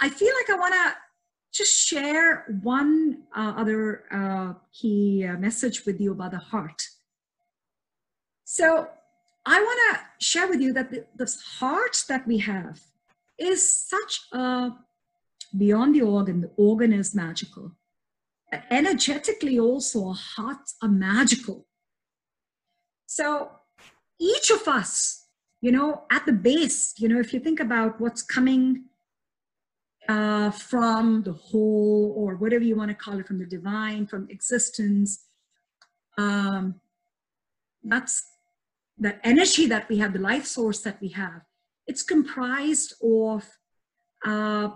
I feel like I want to just share one uh, other uh, key uh, message with you about the heart. So I want to share with you that the, this heart that we have is such a beyond the organ. The organ is magical. but Energetically, also, our hearts are magical. So each of us, you know, at the base, you know, if you think about what's coming uh, from the whole, or whatever you want to call it, from the divine, from existence. Um, that's the energy that we have, the life source that we have. It's comprised of uh,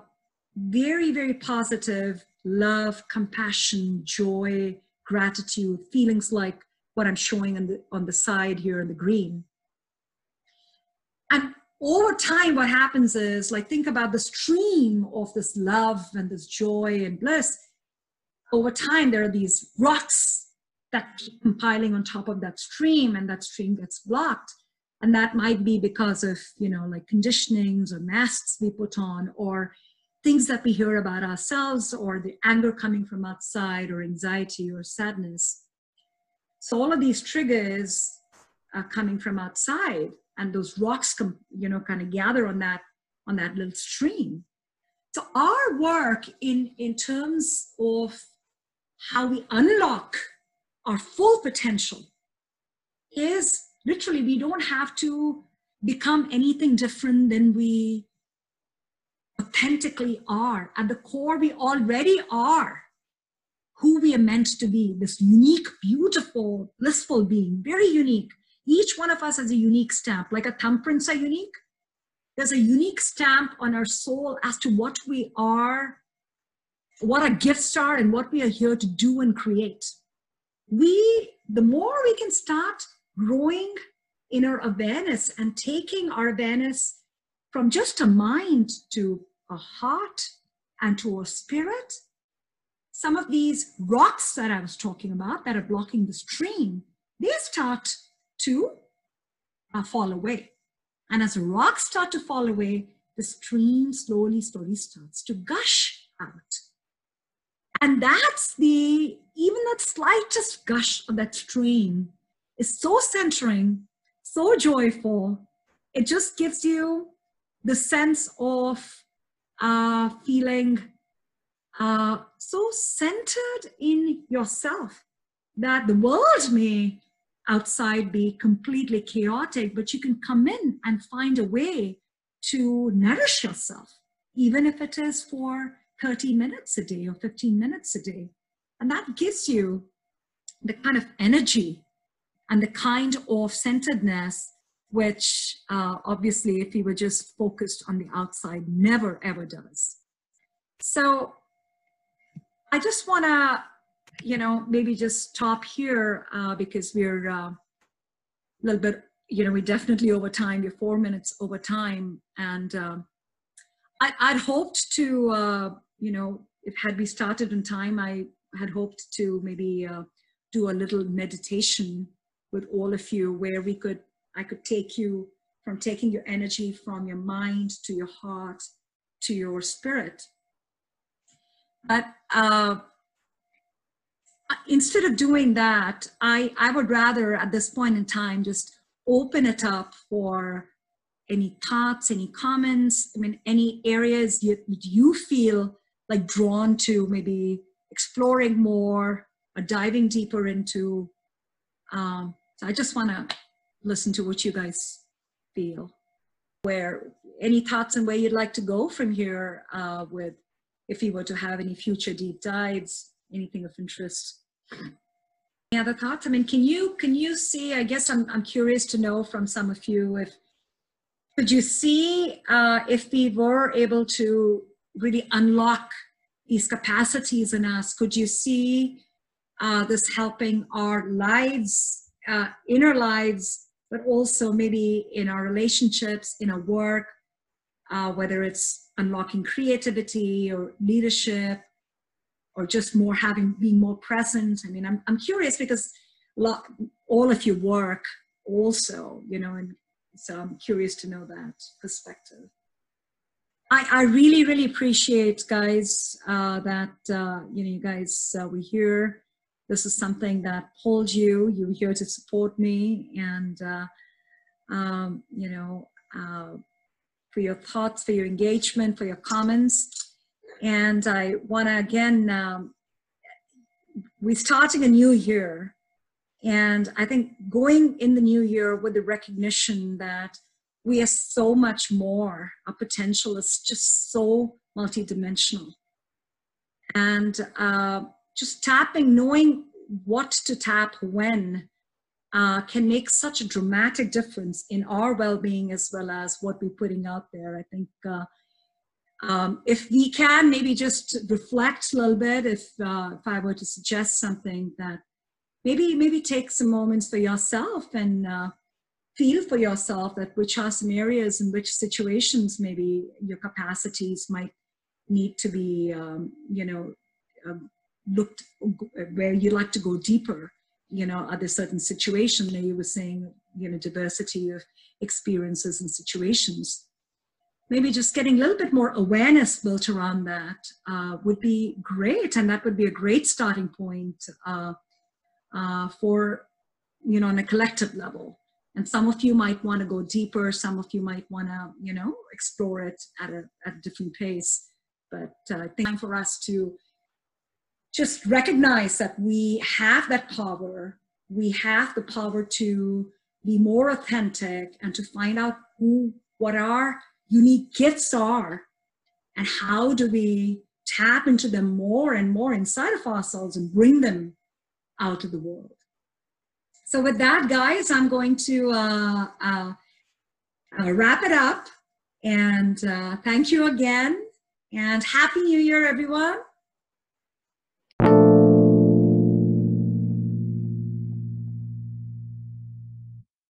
very, very positive love, compassion, joy, gratitude, feelings like what I'm showing on the, on the side here in the green. And over time, what happens is like, think about the stream of this love and this joy and bliss. Over time, there are these rocks that keep compiling on top of that stream, and that stream gets blocked. And that might be because of, you know, like conditionings or masks we put on, or things that we hear about ourselves, or the anger coming from outside, or anxiety or sadness. So all of these triggers are coming from outside and those rocks come, you know, kind of gather on that on that little stream. So our work in in terms of how we unlock our full potential is literally we don't have to become anything different than we authentically are. At the core, we already are who we are meant to be this unique, beautiful, blissful being, very unique. Each one of us has a unique stamp, like a thumbprints are unique. There's a unique stamp on our soul as to what we are, what our gifts are, and what we are here to do and create. We, the more we can start growing in our awareness and taking our awareness from just a mind to a heart and to a spirit, some of these rocks that I was talking about that are blocking the stream, they start to uh, fall away. And as rocks start to fall away, the stream slowly, slowly starts to gush out. And that's the, even that slightest gush of that stream is so centering, so joyful. It just gives you the sense of uh, feeling uh, so centered in yourself that the world may outside be completely chaotic, but you can come in and find a way to nourish yourself, even if it is for 30 minutes a day or 15 minutes a day. And that gives you the kind of energy and the kind of centeredness which uh, obviously if you were just focused on the outside never ever does so i just want to you know, maybe just stop here uh, because we're uh, a little bit, you know, we definitely over time, we're four minutes over time. And uh, I, I'd hoped to, uh, you know, if had we started in time, I had hoped to maybe uh, do a little meditation with all of you where we could, I could take you from taking your energy from your mind to your heart to your spirit. But uh, instead of doing that, I, I would rather at this point in time just open it up for any thoughts, any comments, I mean, any areas you, you feel like drawn to maybe exploring more or diving deeper into. Um, so I just want to listen to what you guys feel. Where any thoughts and where you'd like to go from here uh, with if you were to have any future deep dives anything of interest. Any other thoughts? I mean, can you can you see? I guess I'm I'm curious to know from some of you if could you see uh, if we were able to really unlock these capacities in us? Could you see uh, this helping our lives, uh, inner lives, but also maybe in our relationships, in our work, uh, whether it's unlocking creativity or leadership or just more having being more present i mean i'm, I'm curious because all of your work also you know and so i'm curious to know that perspective I, I really, really appreciate, guys, uh, that uh, you know, you guys uh, we here. This is something that pulled you. You're here to support me, and uh, um, you know, uh, for your thoughts, for your engagement, for your comments. And I want to again, um, we're starting a new year, and I think going in the new year with the recognition that we are so much more. Our potential is just so multidimensional. And uh, just tapping, knowing what to tap when, uh, can make such a dramatic difference in our well-being as well as what we're putting out there. I think uh, um, if we can maybe just reflect a little bit, if uh, if I were to suggest something that maybe maybe take some moments for yourself and uh, feel for yourself that which are some areas in which situations maybe your capacities might need to be um, you know uh, looked where you like to go deeper. You know are there certain situations that you were saying you know diversity of experiences and situations maybe just getting a little bit more awareness built around that uh, would be great. And that would be a great starting point uh, uh, for you know on a collective level. And some of you might want to go deeper. Some of you might want to you know explore it at a, at a different pace. But uh, i think time for us to just recognize that we have that power. We have the power to be more authentic and to find out who what our unique gifts are and how do we tap into them more and more inside of ourselves and bring them out of the world so with that, guys, I'm going to uh, uh, uh, wrap it up. And uh, thank you again. And Happy New Year, everyone.